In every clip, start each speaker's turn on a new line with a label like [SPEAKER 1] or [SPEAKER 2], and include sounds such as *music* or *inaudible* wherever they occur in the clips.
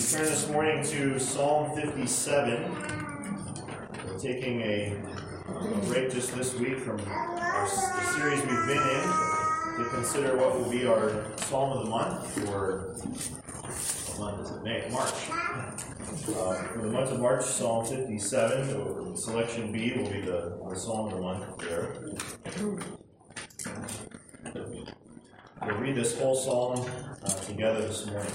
[SPEAKER 1] We turn this morning to Psalm 57. We're taking a, a break just this week from our, the series we've been in to consider what will be our Psalm of the month for what month is it? May, March. Uh, for the month of March, Psalm 57, selection B will be the, the Psalm of the month there. We'll read this whole psalm uh, together this morning.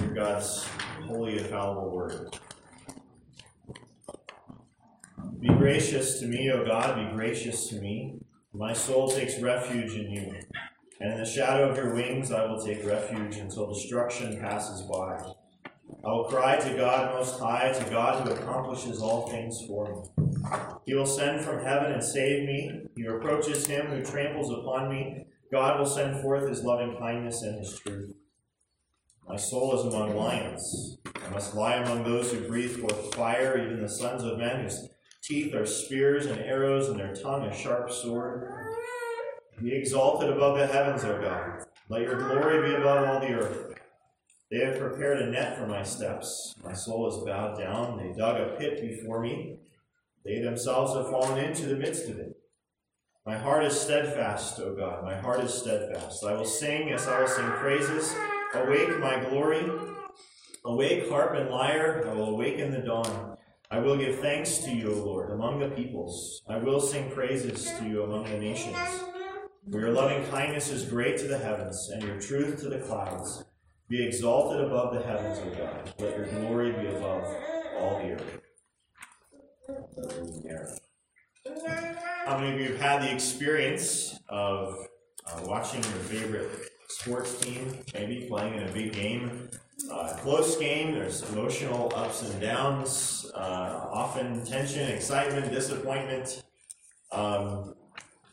[SPEAKER 1] Hear God's holy, infallible word. Be gracious to me, O God, be gracious to me. My soul takes refuge in you. And in the shadow of your wings I will take refuge until destruction passes by. I will cry to God Most High, to God who accomplishes all things for me. He will send from heaven and save me. He reproaches him who tramples upon me. God will send forth his loving kindness and his truth. My soul is among lions. I must lie among those who breathe forth fire, even the sons of men whose teeth are spears and arrows, and their tongue a sharp sword. Be exalted above the heavens, O God. Let your glory be above all the earth. They have prepared a net for my steps. My soul is bowed down. They dug a pit before me. They themselves have fallen into the midst of it. My heart is steadfast, O God. My heart is steadfast. I will sing, yes, I will sing praises. Awake, my glory. Awake, harp and lyre. I will awaken the dawn. I will give thanks to you, O Lord, among the peoples. I will sing praises to you among the nations. For your loving kindness is great to the heavens, and your truth to the clouds. Be exalted above the heavens, O God. Let your glory be above all the earth. How many of you have had the experience of uh, watching your favorite sports team, maybe playing in a big game? Uh, close game, there's emotional ups and downs, uh, often tension, excitement, disappointment. Um,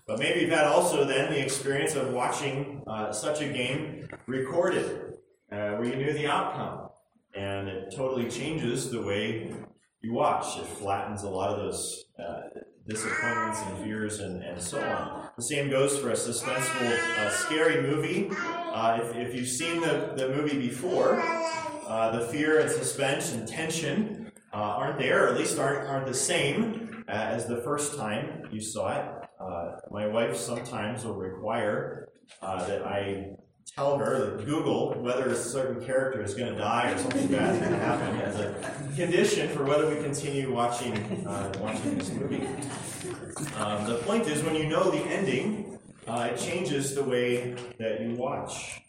[SPEAKER 1] but maybe you've had also then the experience of watching uh, such a game recorded, uh, where you knew the outcome, and it totally changes the way you watch. It flattens a lot of those uh, disappointments and fears and, and so on. The same goes for a suspenseful, uh, scary movie. Uh, if, if you've seen the, the movie before, uh, the fear and suspense and tension uh, aren't there, or at least aren't, aren't the same uh, as the first time you saw it. my wife sometimes will require that I tell her, that Google whether a certain character is going to die or something bad is going to happen as a condition for whether we continue watching uh, watching this movie. Um, the point is, when you know the ending, uh, it changes the way that you watch.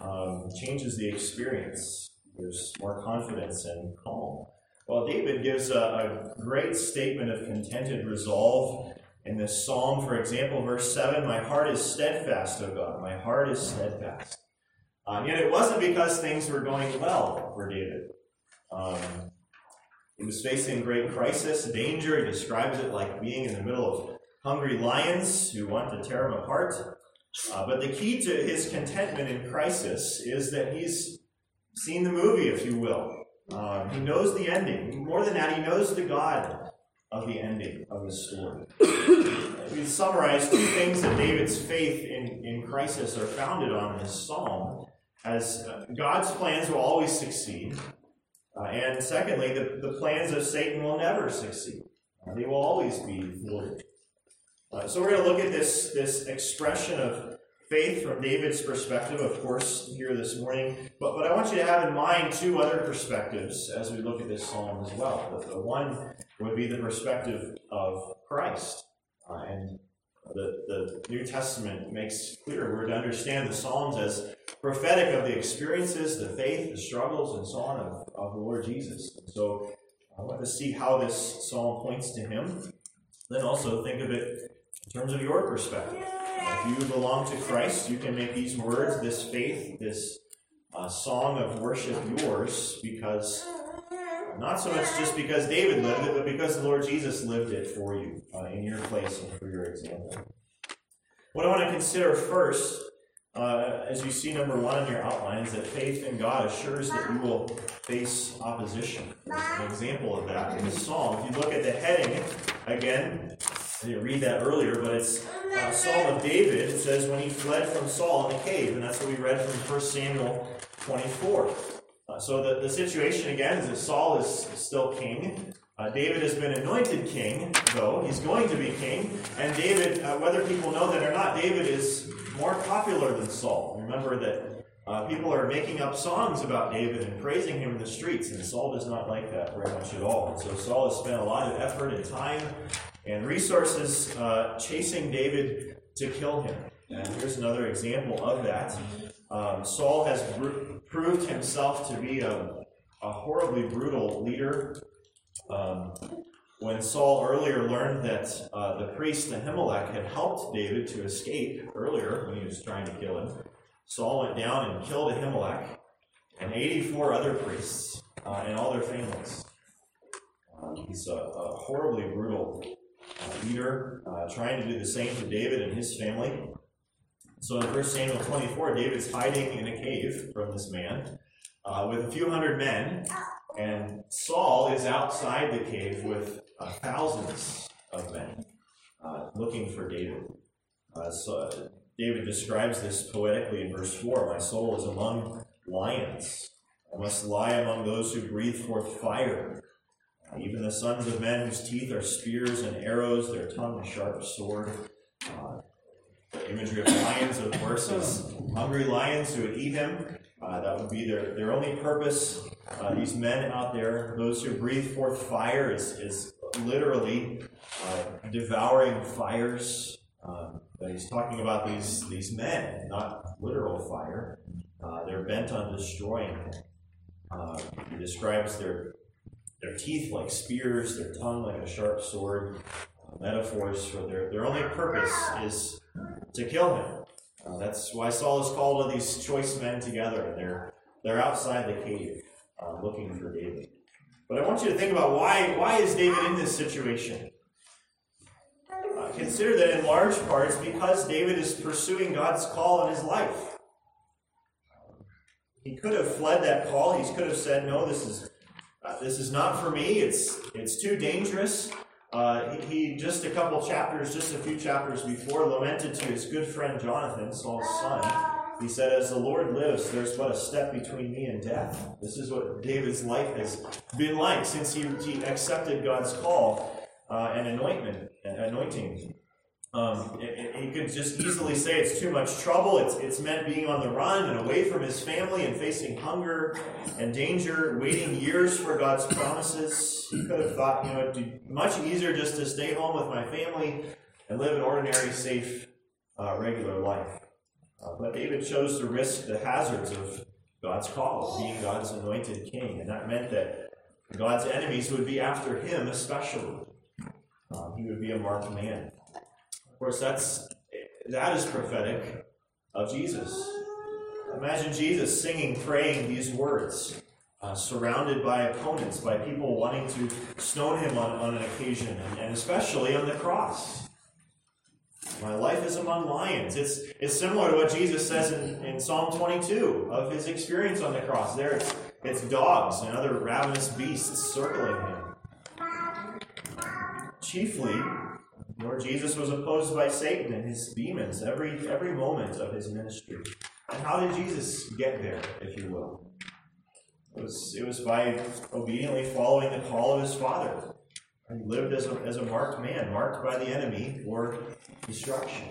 [SPEAKER 1] Um, changes the experience. There's more confidence and calm. Well, David gives a, a great statement of contented resolve in this psalm, for example, verse 7 My heart is steadfast, O God. My heart is steadfast. Um, yet it wasn't because things were going well for David. Um, he was facing great crisis, danger. He describes it like being in the middle of hungry lions who want to tear him apart. Uh, but the key to his contentment in crisis is that he's seen the movie, if you will. Um, he knows the ending. More than that, he knows the God of the ending of his story. we summarize two things that David's faith in, in crisis are founded on in this psalm as uh, God's plans will always succeed, uh, and secondly, the, the plans of Satan will never succeed. Uh, they will always be thwarted. Uh, so we're going to look at this, this expression of faith from David's perspective, of course, here this morning. But, but I want you to have in mind two other perspectives as we look at this psalm as well. The, the one would be the perspective of Christ. Uh, and the, the New Testament makes clear we're to understand the Psalms as prophetic of the experiences, the faith, the struggles, and so on of, of the Lord Jesus. So I want to see how this psalm points to Him. Then also think of it in terms of your perspective. If you belong to Christ, you can make these words, this faith, this uh, song of worship yours because not so much just because David lived it, but because the Lord Jesus lived it for you uh, in your place and for your example. What I want to consider first, uh, as you see number one in your outline, is that faith in God assures that you will face opposition. There's an example of that in the psalm. If you look at the heading, again, didn't read that earlier, but it's uh, Psalm of David. It says when he fled from Saul in the cave, and that's what we read from 1 Samuel 24. Uh, so the, the situation again is that Saul is still king. Uh, David has been anointed king, though. He's going to be king. And David, uh, whether people know that or not, David is more popular than Saul. Remember that uh, people are making up songs about David and praising him in the streets, and Saul does not like that very much at all. And so Saul has spent a lot of effort and time and resources uh, chasing David to kill him. And here's another example of that. Um, Saul has br- proved himself to be a, a horribly brutal leader. Um, when Saul earlier learned that uh, the priest Ahimelech had helped David to escape earlier when he was trying to kill him, Saul went down and killed Ahimelech and 84 other priests uh, and all their families. Uh, he's a, a, horribly brutal leader, uh, trying to do the same to David and his family. So in 1 Samuel 24, David's hiding in a cave from this man uh, with a few hundred men, and Saul is outside the cave with uh, thousands of men uh, looking for David. Uh, so David describes this poetically in verse 4 My soul is among lions. I must lie among those who breathe forth fire. Even the sons of men whose teeth are spears and arrows, their tongue a sharp sword. Uh, the imagery of lions, of course, is hungry lions who would eat him. Uh, that would be their, their only purpose. Uh, these men out there, those who breathe forth fire, is, is literally uh, devouring fires. Um, but he's talking about these, these men, not literal fire. Uh, they're bent on destroying him. Uh, he describes their, their teeth like spears, their tongue like a sharp sword. Uh, metaphors for their, their only purpose is to kill him. Uh, that's why Saul is called all these choice men together, and they're, they're outside the cave uh, looking for David. But I want you to think about why, why is David in this situation? Uh, consider that in large part it's because David is pursuing God's call in his life. He could have fled that call. He could have said, "No, this is uh, this is not for me. It's it's too dangerous." Uh, he, he, just a couple chapters, just a few chapters before, lamented to his good friend Jonathan, Saul's son. He said, As the Lord lives, there's but a step between me and death. This is what David's life has been like since he, he accepted God's call uh, and anointment, anointing. Um, it, he could just easily say it's too much trouble. It's, it's meant being on the run and away from his family and facing hunger and danger, waiting years for God's promises. He could have thought, you know, it'd be much easier just to stay home with my family and live an ordinary, safe, uh, regular life. Uh, but David chose to risk the hazards of God's call, being God's anointed king. And that meant that God's enemies would be after him, especially. Um, he would be a marked man. Of course, that's that is prophetic of Jesus. Imagine Jesus singing, praying these words, uh, surrounded by opponents, by people wanting to stone him on, on an occasion, and, and especially on the cross. My life is among lions. It's, it's similar to what Jesus says in, in Psalm 22 of his experience on the cross. There it's, it's dogs and other ravenous beasts circling him. Chiefly, Lord Jesus was opposed by Satan and his demons every, every moment of his ministry. And how did Jesus get there, if you will? It was, it was by obediently following the call of his Father. He lived as a, as a marked man, marked by the enemy for destruction.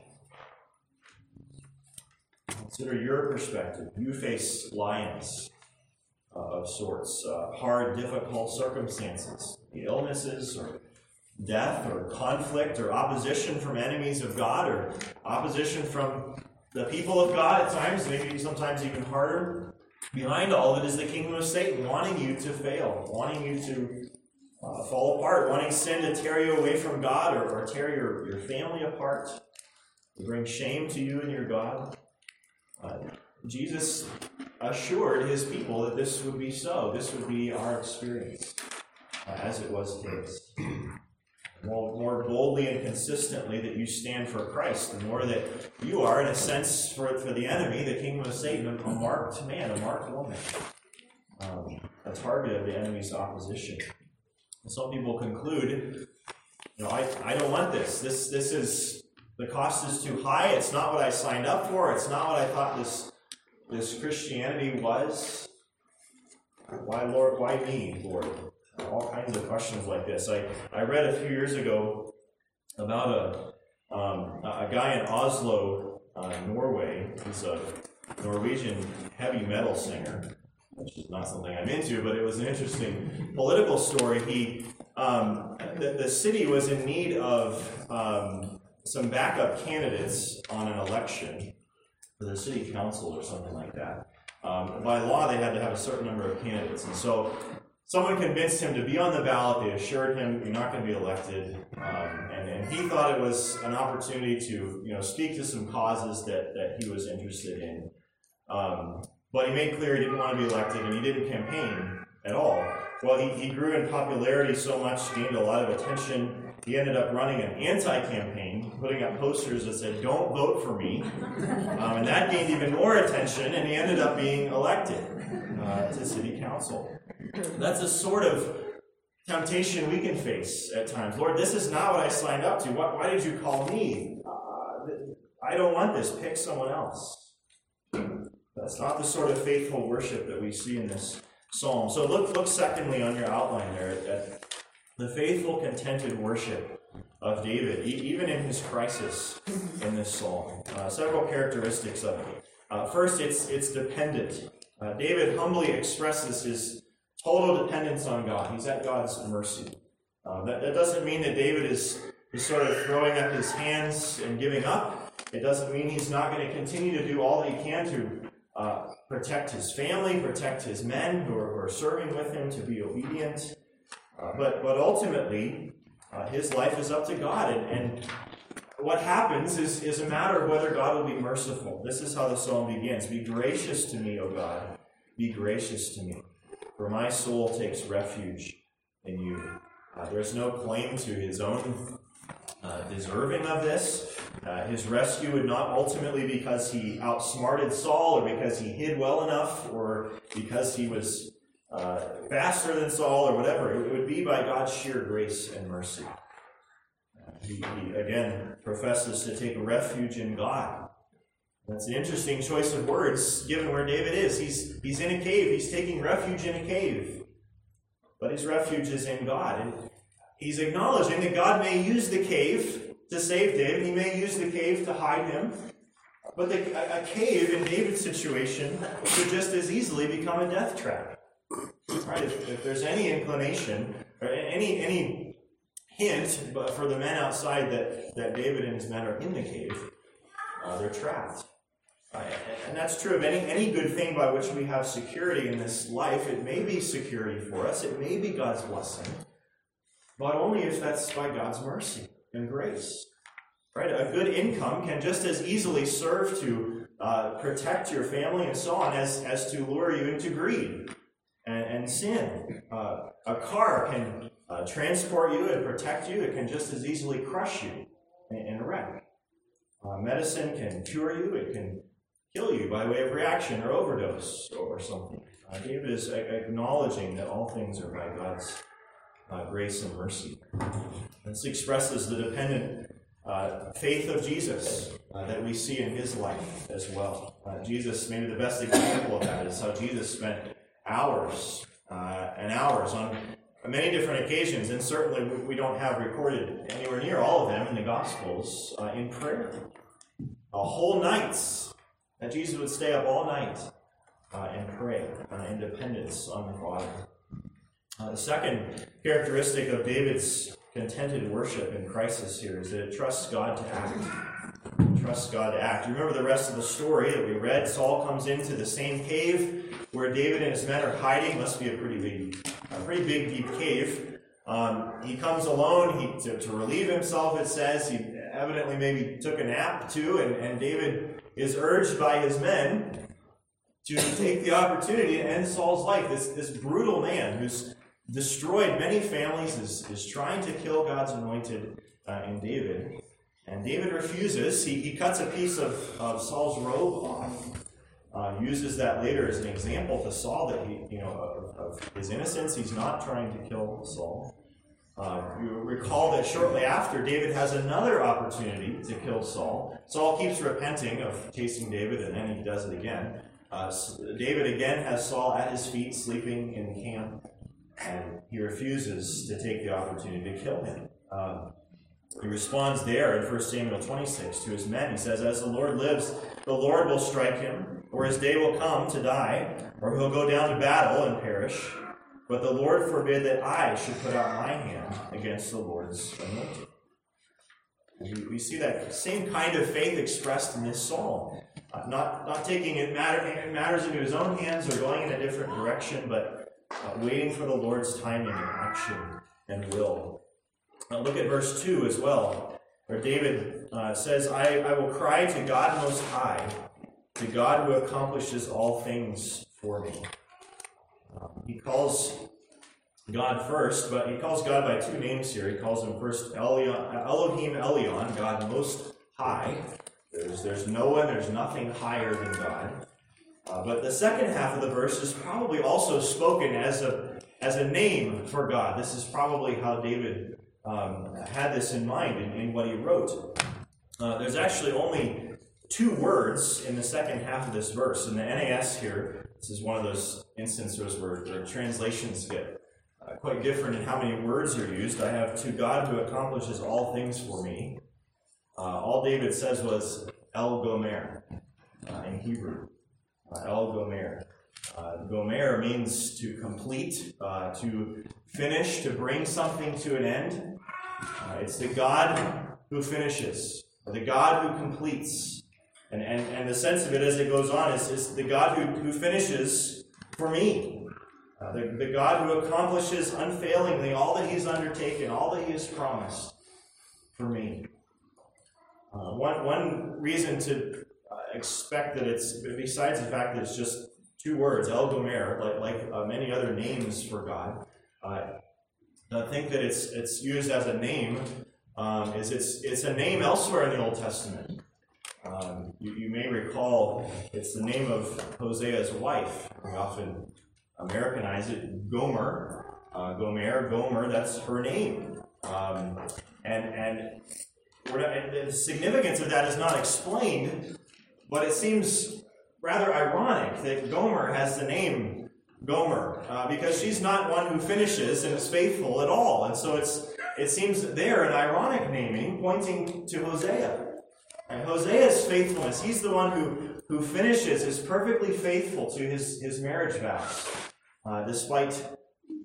[SPEAKER 1] Consider your perspective. You face lions uh, of sorts, uh, hard, difficult circumstances, illnesses or death or conflict or opposition from enemies of God or opposition from the people of God at times, maybe sometimes even harder. Behind all of it is the kingdom of Satan, wanting you to fail, wanting you to uh, fall apart, wanting sin to tear you away from God or, or tear your, your family apart, to bring shame to you and your God. Uh, Jesus assured his people that this would be so. This would be our experience, uh, as it was his *clears throat* more, more boldly and consistently that you stand for Christ, the more that you are, in a sense, for, for the enemy, the kingdom of Satan, a marked man, a marked woman, um, a target of the enemy's opposition. And some people conclude, you know, I, I don't want this. This this is the cost is too high. It's not what I signed up for. It's not what I thought this this Christianity was? Why, Lord? Why me, Lord? All kinds of questions like this. I, I read a few years ago about a, um, a guy in Oslo, uh, Norway. He's a Norwegian heavy metal singer, which is not something I'm into, but it was an interesting political story. He, um, the, the city was in need of um, some backup candidates on an election for the city council or something like that. Um, by law, they had to have a certain number of candidates, and so someone convinced him to be on the ballot. They assured him you're not going to be elected, um, and, and he thought it was an opportunity to you know speak to some causes that, that he was interested in. Um, but he made clear he didn't want to be elected, and he didn't campaign at all. Well, he, he grew in popularity so much, gained a lot of attention. He ended up running an anti-campaign, putting up posters that said, "Don't vote for me," um, and that gained even more attention. And he ended up being elected uh, to city council. That's a sort of temptation we can face at times. Lord, this is not what I signed up to. Why, why did you call me? Uh, I don't want this. Pick someone else. That's not the sort of faithful worship that we see in this psalm. So look, look secondly on your outline there at the faithful, contented worship of David, even in his crisis in this psalm. Uh, several characteristics of it. Uh, first, it's, it's dependent. Uh, David humbly expresses his total dependence on God. He's at God's mercy. Uh, that, that doesn't mean that David is, is sort of throwing up his hands and giving up. It doesn't mean he's not going to continue to do all that he can to uh, protect his family, protect his men who are, who are serving with him to be obedient. Uh, but, but ultimately, uh, his life is up to God. And, and what happens is, is a matter of whether God will be merciful. This is how the psalm begins Be gracious to me, O God. Be gracious to me. For my soul takes refuge in you. Uh, there's no claim to his own uh, deserving of this. Uh, his rescue would not ultimately because he outsmarted Saul or because he hid well enough or because he was uh, faster than Saul or whatever. It would be by God's sheer grace and mercy. Uh, he, he, again professes to take refuge in God. That's an interesting choice of words given where David is. He's, he's in a cave, he's taking refuge in a cave. But his refuge is in God. And he's acknowledging that God may use the cave to save David, he may use the cave to hide him. But the, a, cave in David's situation could just as easily become a death trap. Right? If, if there's any inclination or any any hint but for the men outside that, that David and his men are in the cave, uh, they're trapped. And that's true of any, any good thing by which we have security in this life. It may be security for us, it may be God's blessing, but only if that's by God's mercy and grace. Right? A good income can just as easily serve to uh, protect your family and so on as, as to lure you into greed and, and sin. Uh, a car can uh, transport you and protect you, it can just as easily crush you in, a wreck. Uh, medicine can cure you, it can kill you by way of reaction or overdose or something. Uh, David is acknowledging that all things are by God's uh, grace and mercy. This expresses the dependent uh, faith of Jesus uh, that we see in his life as well. Uh, Jesus, maybe the best example of that is how Jesus spent hours uh, and hours on many different occasions, and certainly we don't have recorded anywhere near all of them in the Gospels, in prayer. a whole nights Jesus would stay up all night uh, and pray in dependence on the Father. Uh, the second characteristic of David's contented worship in crisis here is that it trusts God to act. It trusts God to act. You remember the rest of the story that we read? Saul comes into the same cave where David and his men are hiding. Must be a pretty big, a pretty big, deep cave. Um, he comes alone he, to, to relieve himself, it says. He evidently maybe took a nap too, and, and David is urged by his men to take the opportunity to end Saul's life. This, this brutal man who's destroyed many families, is, is trying to kill God's anointed uh, in David. And David refuses. He, he cuts a piece of, of Saul's robe off, uh, uses that later as an example to Saul that he, you know, of, of his innocence. He's not trying to kill Saul. Uh, you recall that shortly after, David has another opportunity to kill Saul. Saul keeps repenting of tasting David, and then he does it again. Uh, David again has Saul at his feet, sleeping in camp, and he refuses to take the opportunity to kill him. Um, he responds there in 1 Samuel 26 to his men. He says, As the Lord lives, the Lord will strike him, or his day will come to die, or he'll go down to battle and perish. But the Lord forbid that I should put out my hand against the Lord's anointed. We, we see that same kind of faith expressed in this psalm. Uh, not, not taking it matter, matters into his own hands or going in a different direction, but uh, waiting for the Lord's timing and action and will. Now look at verse 2 as well, where David uh, says, I, I will cry to God Most High, to God who accomplishes all things for me. He calls God first, but he calls God by two names here. He calls him first Elyon, Elohim Elyon, God Most High. There's, there's no one, there's nothing higher than God. Uh, but the second half of the verse is probably also spoken as a, as a name for God. This is probably how David um, had this in mind in, in what he wrote. Uh, there's actually only two words in the second half of this verse. In the NAS here, this is one of those instances where, where translations get uh, quite different in how many words are used. I have to God who accomplishes all things for me. Uh, all David says was El Gomer uh, in Hebrew. Uh, El Gomer. Uh, Gomer means to complete, uh, to finish, to bring something to an end. It's the God who finishes, the God who completes. And, and, and the sense of it as it goes on is, is the God who, who finishes for me. Uh, the, the God who accomplishes unfailingly all that He's undertaken, all that He has promised for me. Uh, one, one reason to uh, expect that it's, besides the fact that it's just two words, El Gomer, like, like uh, many other names for God, uh, I think that it's, it's used as a name, um, is it's, it's a name elsewhere in the Old Testament. Um, you, you, may recall it's the name of Hosea's wife. We often Americanize it, Gomer. Uh, Gomer, Gomer, that's her name. Um, and, and the significance of that is not explained, but it seems rather ironic that Gomer has the name Gomer, uh, because she's not one who finishes and is faithful at all. And so it's it seems there an ironic naming pointing to Hosea. And Hosea's faithfulness, he's the one who, who finishes, is perfectly faithful to his, his marriage vows, uh, despite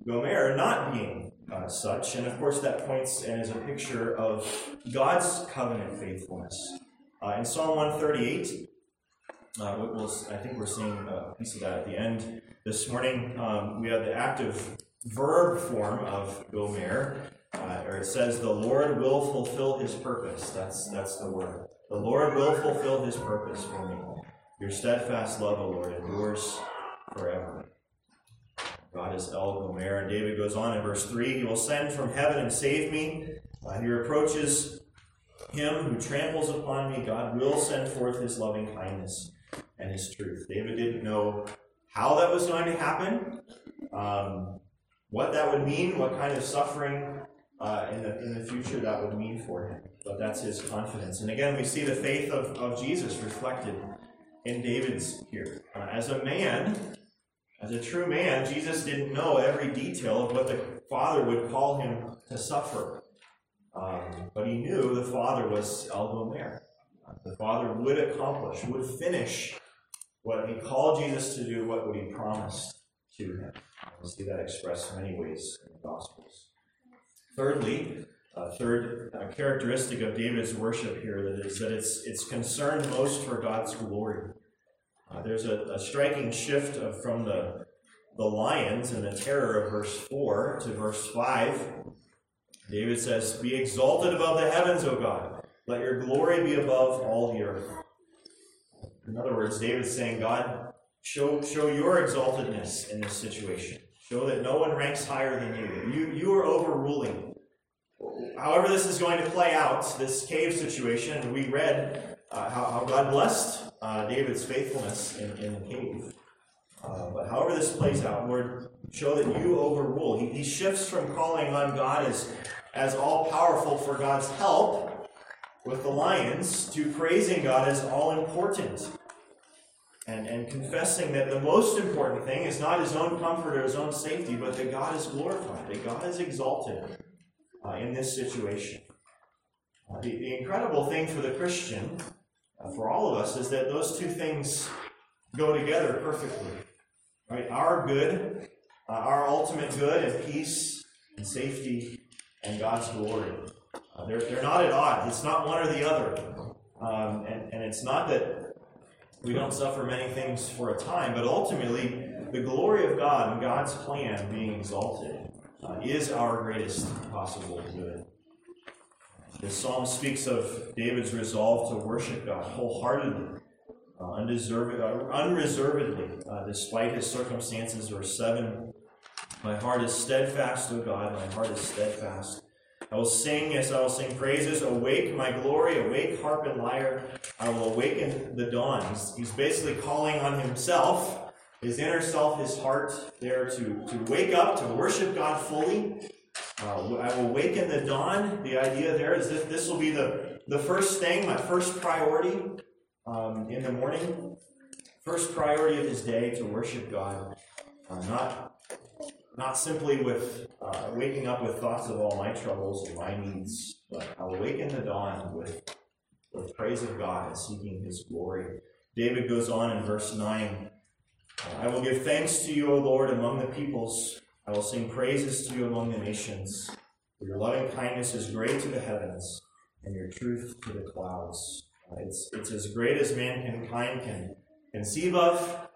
[SPEAKER 1] Gomer not being uh, such. And of course, that points and is a picture of God's covenant faithfulness. Uh, in Psalm 138, uh, we'll, I think we're seeing a piece of that at the end this morning. Um, we have the active verb form of Gomer, uh, or it says, "The Lord will fulfill His purpose." That's that's the word. The Lord will fulfill His purpose for me. Your steadfast love, O Lord, endures forever. God is El Gomer. And David goes on in verse 3 He will send from heaven and save me. Uh, he reproaches him who tramples upon me. God will send forth his loving kindness and his truth. David didn't know how that was going to happen, um, what that would mean, what kind of suffering uh, in, the, in the future that would mean for him. But that's his confidence. And again, we see the faith of, of Jesus reflected in David's here. Uh, as a man, as a true man, Jesus didn't know every detail of what the Father would call him to suffer. Um, but he knew the Father was El Gomer. The Father would accomplish, would finish what he called Jesus to do, what would he promised to him. We see that expressed in many ways in the Gospels. Thirdly, a third uh, characteristic of David's worship here that is that it's it's concerned most for God's glory. Uh, there's a, a, striking shift of, from the, the lions and the terror of verse 4 to verse 5. David says, Be exalted above the heavens, O God. Let your glory be above all the earth. In other words, David's saying, God, show, show your exaltedness in this situation. Show that no one ranks higher than you. You, you are overruling. However, this is going to play out, this cave situation, we read uh, how, how God blessed uh, David's faithfulness in, in the cave. Uh, but however this plays out, Lord, show that you overrule. He, he shifts from calling on God as, as all powerful for God's help with the lions to praising God as all important. And, and confessing that the most important thing is not his own comfort or his own safety, but that God is glorified, that God is exalted uh, in this situation. Uh, the, the, incredible thing for the Christian, uh, for all of us, is that those two things go together perfectly. Right? Our good, uh, our ultimate good and peace and safety and God's glory. Uh, they're, they're not at odds. It's not one or the other. Um, and, and it's not that we don't suffer many things for a time, but ultimately, the glory of God and God's plan being exalted uh, is our greatest possible good. The psalm speaks of David's resolve to worship God wholeheartedly, uh, undeserved, uh, unreservedly, uh, despite his circumstances. Verse 7 My heart is steadfast, O God, my heart is steadfast. I will sing as I will sing praises. Awake, my glory, awake, harp and lyre. I will awaken the dawn. He's, he's basically calling on himself, his inner self, his heart, there to, to wake up, to worship God fully. Uh, I will awaken the dawn. The idea there is that this will be the, the first thing, my first priority um, in the morning. First priority of his day to worship God. Uh, not not simply with uh, waking up with thoughts of all my troubles and my needs, but I'll awaken the dawn with, with praise of God and seeking His glory. David goes on in verse 9 I will give thanks to you, O Lord, among the peoples. I will sing praises to you among the nations. For your loving kindness is great to the heavens, and your truth to the clouds. It's, it's as great as mankind can conceive of,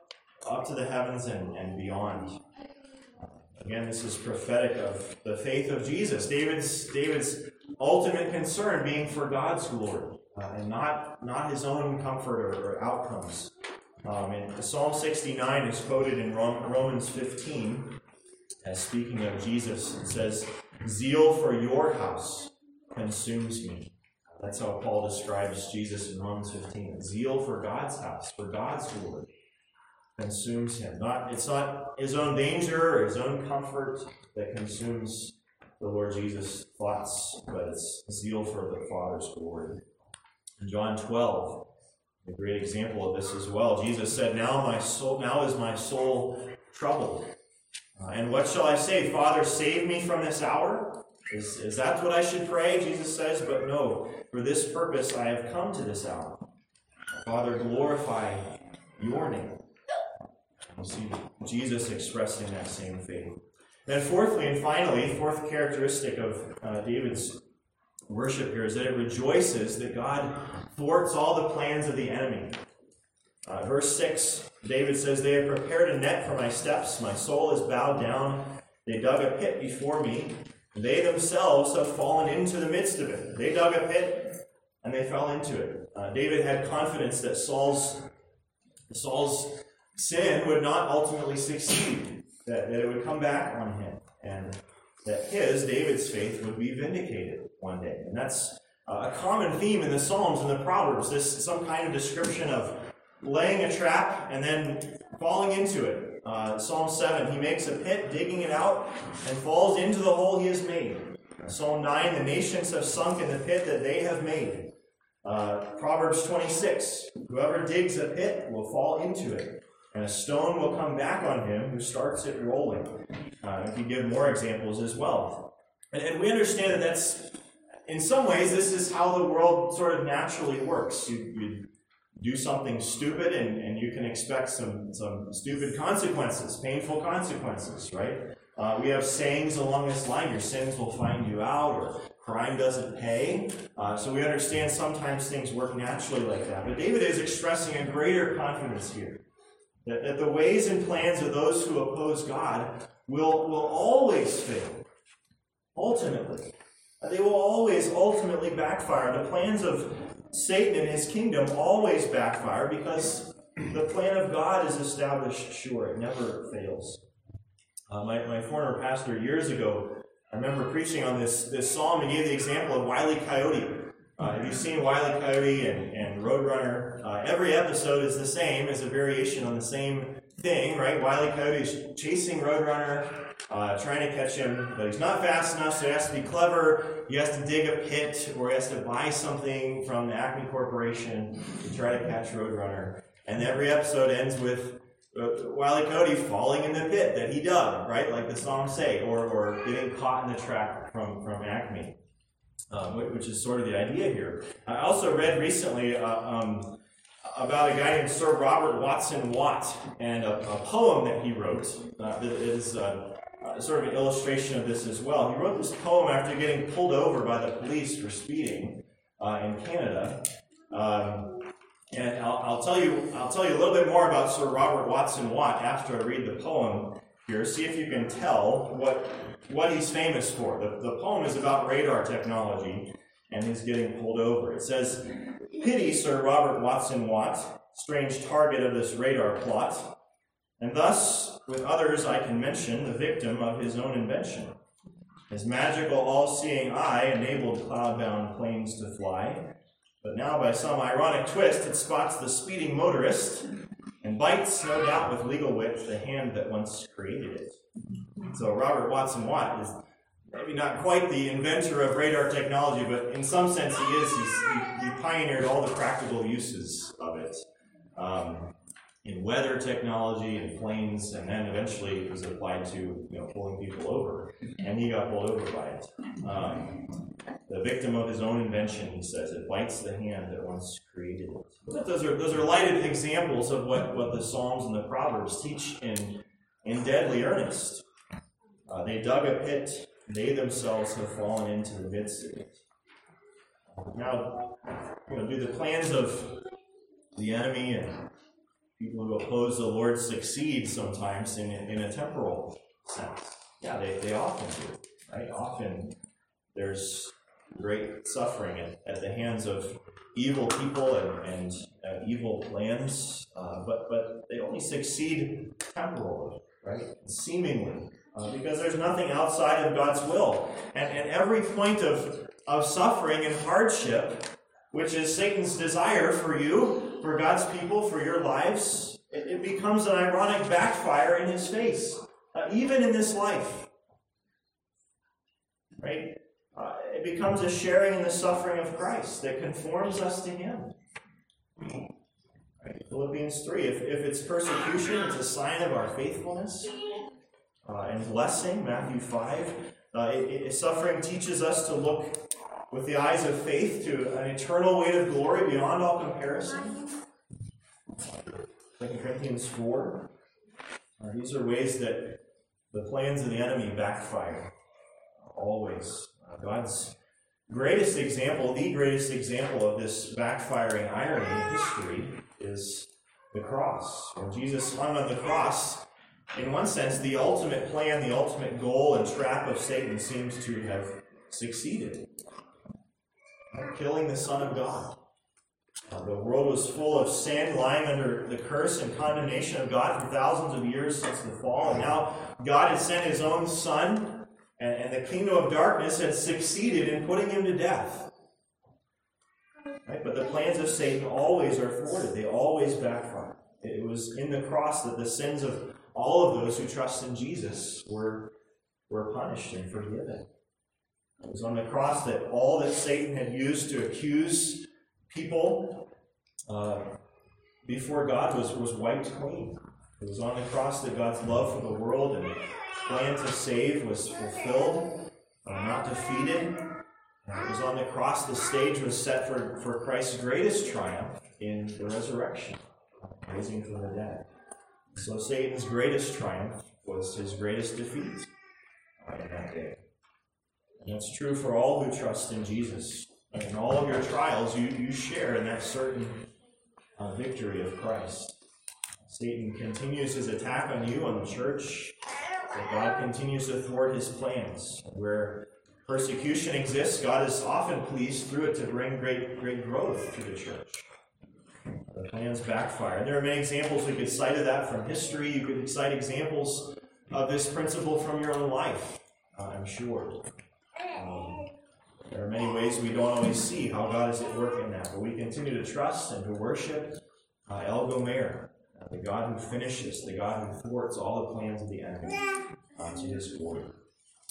[SPEAKER 1] up to the heavens and, and beyond. Again, this is prophetic of the faith of Jesus. David's, David's ultimate concern being for God's glory uh, and not, not his own comfort or, or outcomes. Um, and Psalm 69 is quoted in Romans 15 as speaking of Jesus. It says, Zeal for your house consumes me. That's how Paul describes Jesus in Romans 15. Zeal for God's house, for God's glory consumes him. Not it's not his own danger or his own comfort that consumes the Lord Jesus' thoughts, but it's zeal for the Father's glory. In John 12, a great example of this as well. Jesus said, Now my soul now is my soul troubled. Uh, and what shall I say? Father, save me from this hour? Is, is that what I should pray? Jesus says, But no, for this purpose I have come to this hour. Father, glorify your name. We see Jesus expressing that same faith. Then, fourthly and finally, fourth characteristic of uh, David's worship here is that it rejoices that God thwarts all the plans of the enemy. Uh, verse 6, David says, They have prepared a net for my steps. My soul is bowed down. They dug a pit before me. They themselves have fallen into the midst of it. They dug a pit and they fell into it. Uh, David had confidence that Saul's Saul's sin would not ultimately succeed, that, that it would come back on him, and that his, David's faith, would be vindicated one day. And that's a common theme in the Psalms and the Proverbs, this some kind of description of laying a trap and then falling into it. Uh, Psalm 7, he makes a pit, digging it out, and falls into the hole he has made. Psalm 9, the nations have sunk in the pit that they have made. Uh, Proverbs 26, whoever digs a pit will fall into it and a stone will come back on him who starts it rolling. Uh, if you give more examples as well. And, and, we understand that that's, in some ways, this is how the world sort of naturally works. You, you do something stupid and, and you can expect some, some stupid consequences, painful consequences, right? Uh, we have sayings along this line your sins will find you out, or crime doesn't pay. Uh, so we understand sometimes things work naturally like that. But David is expressing a greater confidence here that, that the ways and plans of those who oppose God will, will always fail, ultimately. They will always ultimately backfire. The plans of Satan and his kingdom always backfire because the plan of God is established sure. It never fails. Uh, my, my former pastor years ago, I remember preaching on this, this psalm and gave the example of Wile E. Coyote. Uh, have you seen Wile E. Coyote and, and Roadrunner? Uh, every episode is the same, is a variation on the same thing, right? Wile E. Coyote is chasing Roadrunner, uh, trying to catch him, but he's not fast enough, so he has to be clever. He has to dig a pit, or he has to buy something from the Acme Corporation to try to catch Roadrunner. And every episode ends with uh, Wiley Cody falling in the pit that he dug, right? Like the songs say, or, or getting caught in the trap from, from Acme, um, which is sort of the idea here. I also read recently uh, um, about a guy named Sir Robert Watson Watt and a, a poem that he wrote uh, that is uh, uh, sort of an illustration of this as well. He wrote this poem after getting pulled over by the police for speeding uh, in Canada. Um, and I'll, I'll, tell you, I'll tell you a little bit more about Sir Robert Watson Watt after I read the poem here. See if you can tell what what he's famous for. The, the poem is about radar technology and he's getting pulled over. It says, "Pity Sir Robert Watson Watt, strange target of this radar plot, and thus with others I can mention the victim of his own invention." His magical all-seeing eye enabled cloud-bound planes to fly, but now, by some ironic twist, it spots the speeding motorist and bites, no doubt with legal wit, the hand that once created it. So Robert Watson Watt is maybe not quite the inventor of radar technology, but in some sense he is. He pioneered all the practical uses of it. Um, in weather technology and planes, and then eventually it was applied to you know pulling people over, and he got pulled over by it. Um, the victim of his own invention, he says, it bites the hand that once created it. Those are those are lighted examples of what, what the Psalms and the Proverbs teach in in deadly earnest. Uh, they dug a pit; they themselves have fallen into the midst of it. Now, you know, do the plans of the enemy and people who oppose the Lord succeed sometimes in, in a temporal sense. Yeah, they, they often do, right? Often there's great suffering at, at the hands of evil people and, and uh, evil plans, uh, but, but they only succeed temporarily, right? Seemingly, uh, because there's nothing outside of God's will. And, and every point of, of suffering and hardship which is Satan's desire for you, for God's people, for your lives, it, it becomes an ironic backfire in his face, uh, even in this life. Right? Becomes a sharing in the suffering of Christ that conforms us to him. Right? Philippians 3 if, if it's persecution, it's a sign of our faithfulness uh, and blessing. Matthew 5. Uh, it, it, suffering teaches us to look with the eyes of faith to an eternal weight of glory beyond all comparison. 2 Corinthians 4. Uh, these are ways that the plans of the enemy backfire. Always. Uh, God's greatest example, the greatest example of this backfiring irony in history is the cross. When Jesus hung on the cross, in one sense, the ultimate plan, the ultimate goal and trap of Satan seems to have succeeded killing the Son of God. Uh, the world was full of sin, lying under the curse and condemnation of God for thousands of years since the fall. And now God had sent his own Son, and, and the kingdom of darkness had succeeded in putting him to death. Right? But the plans of Satan always are thwarted, they always backfire. It was in the cross that the sins of all of those who trust in Jesus were, were punished and forgiven. It was on the cross that all that Satan had used to accuse people uh, before God was, was wiped clean. It was on the cross that God's love for the world and plan to save was fulfilled, not defeated. It was on the cross the stage was set for, for Christ's greatest triumph in the resurrection, raising from the dead. So Satan's greatest triumph was his greatest defeat in that day. And that's true for all who trust in Jesus. In all of your trials, you, you share in that certain uh, victory of Christ. Satan continues his attack on you, on the church, but God continues to thwart his plans. Where persecution exists, God is often pleased through it to bring great, great growth to the church. The plans backfire. And there are many examples we could cite of that from history. You could cite examples of this principle from your own life, uh, I'm sure. Um, there are many ways we don't always see how God is at work in that, but we continue to trust and to worship uh, El Gomer, uh, the God who finishes, the God who thwarts all the plans of the enemy uh, to his glory.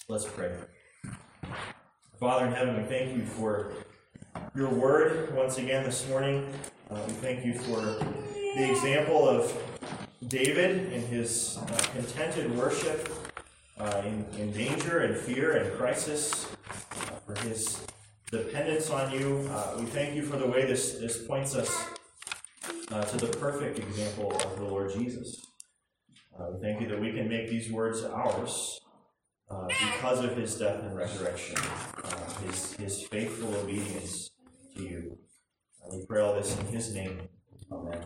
[SPEAKER 1] Let's pray. Father in heaven, we thank you for your word once again this morning. Uh, we thank you for the example of David in his uh, contented worship uh, in, in danger and fear and crisis, uh, for his dependence on you. Uh, we thank you for the way this, this points us uh, to the perfect example of the Lord Jesus. Uh, we thank you that we can make these words ours uh, because of his death and resurrection, uh, his, his faithful obedience to you. Uh, we pray all this in his name. Amen.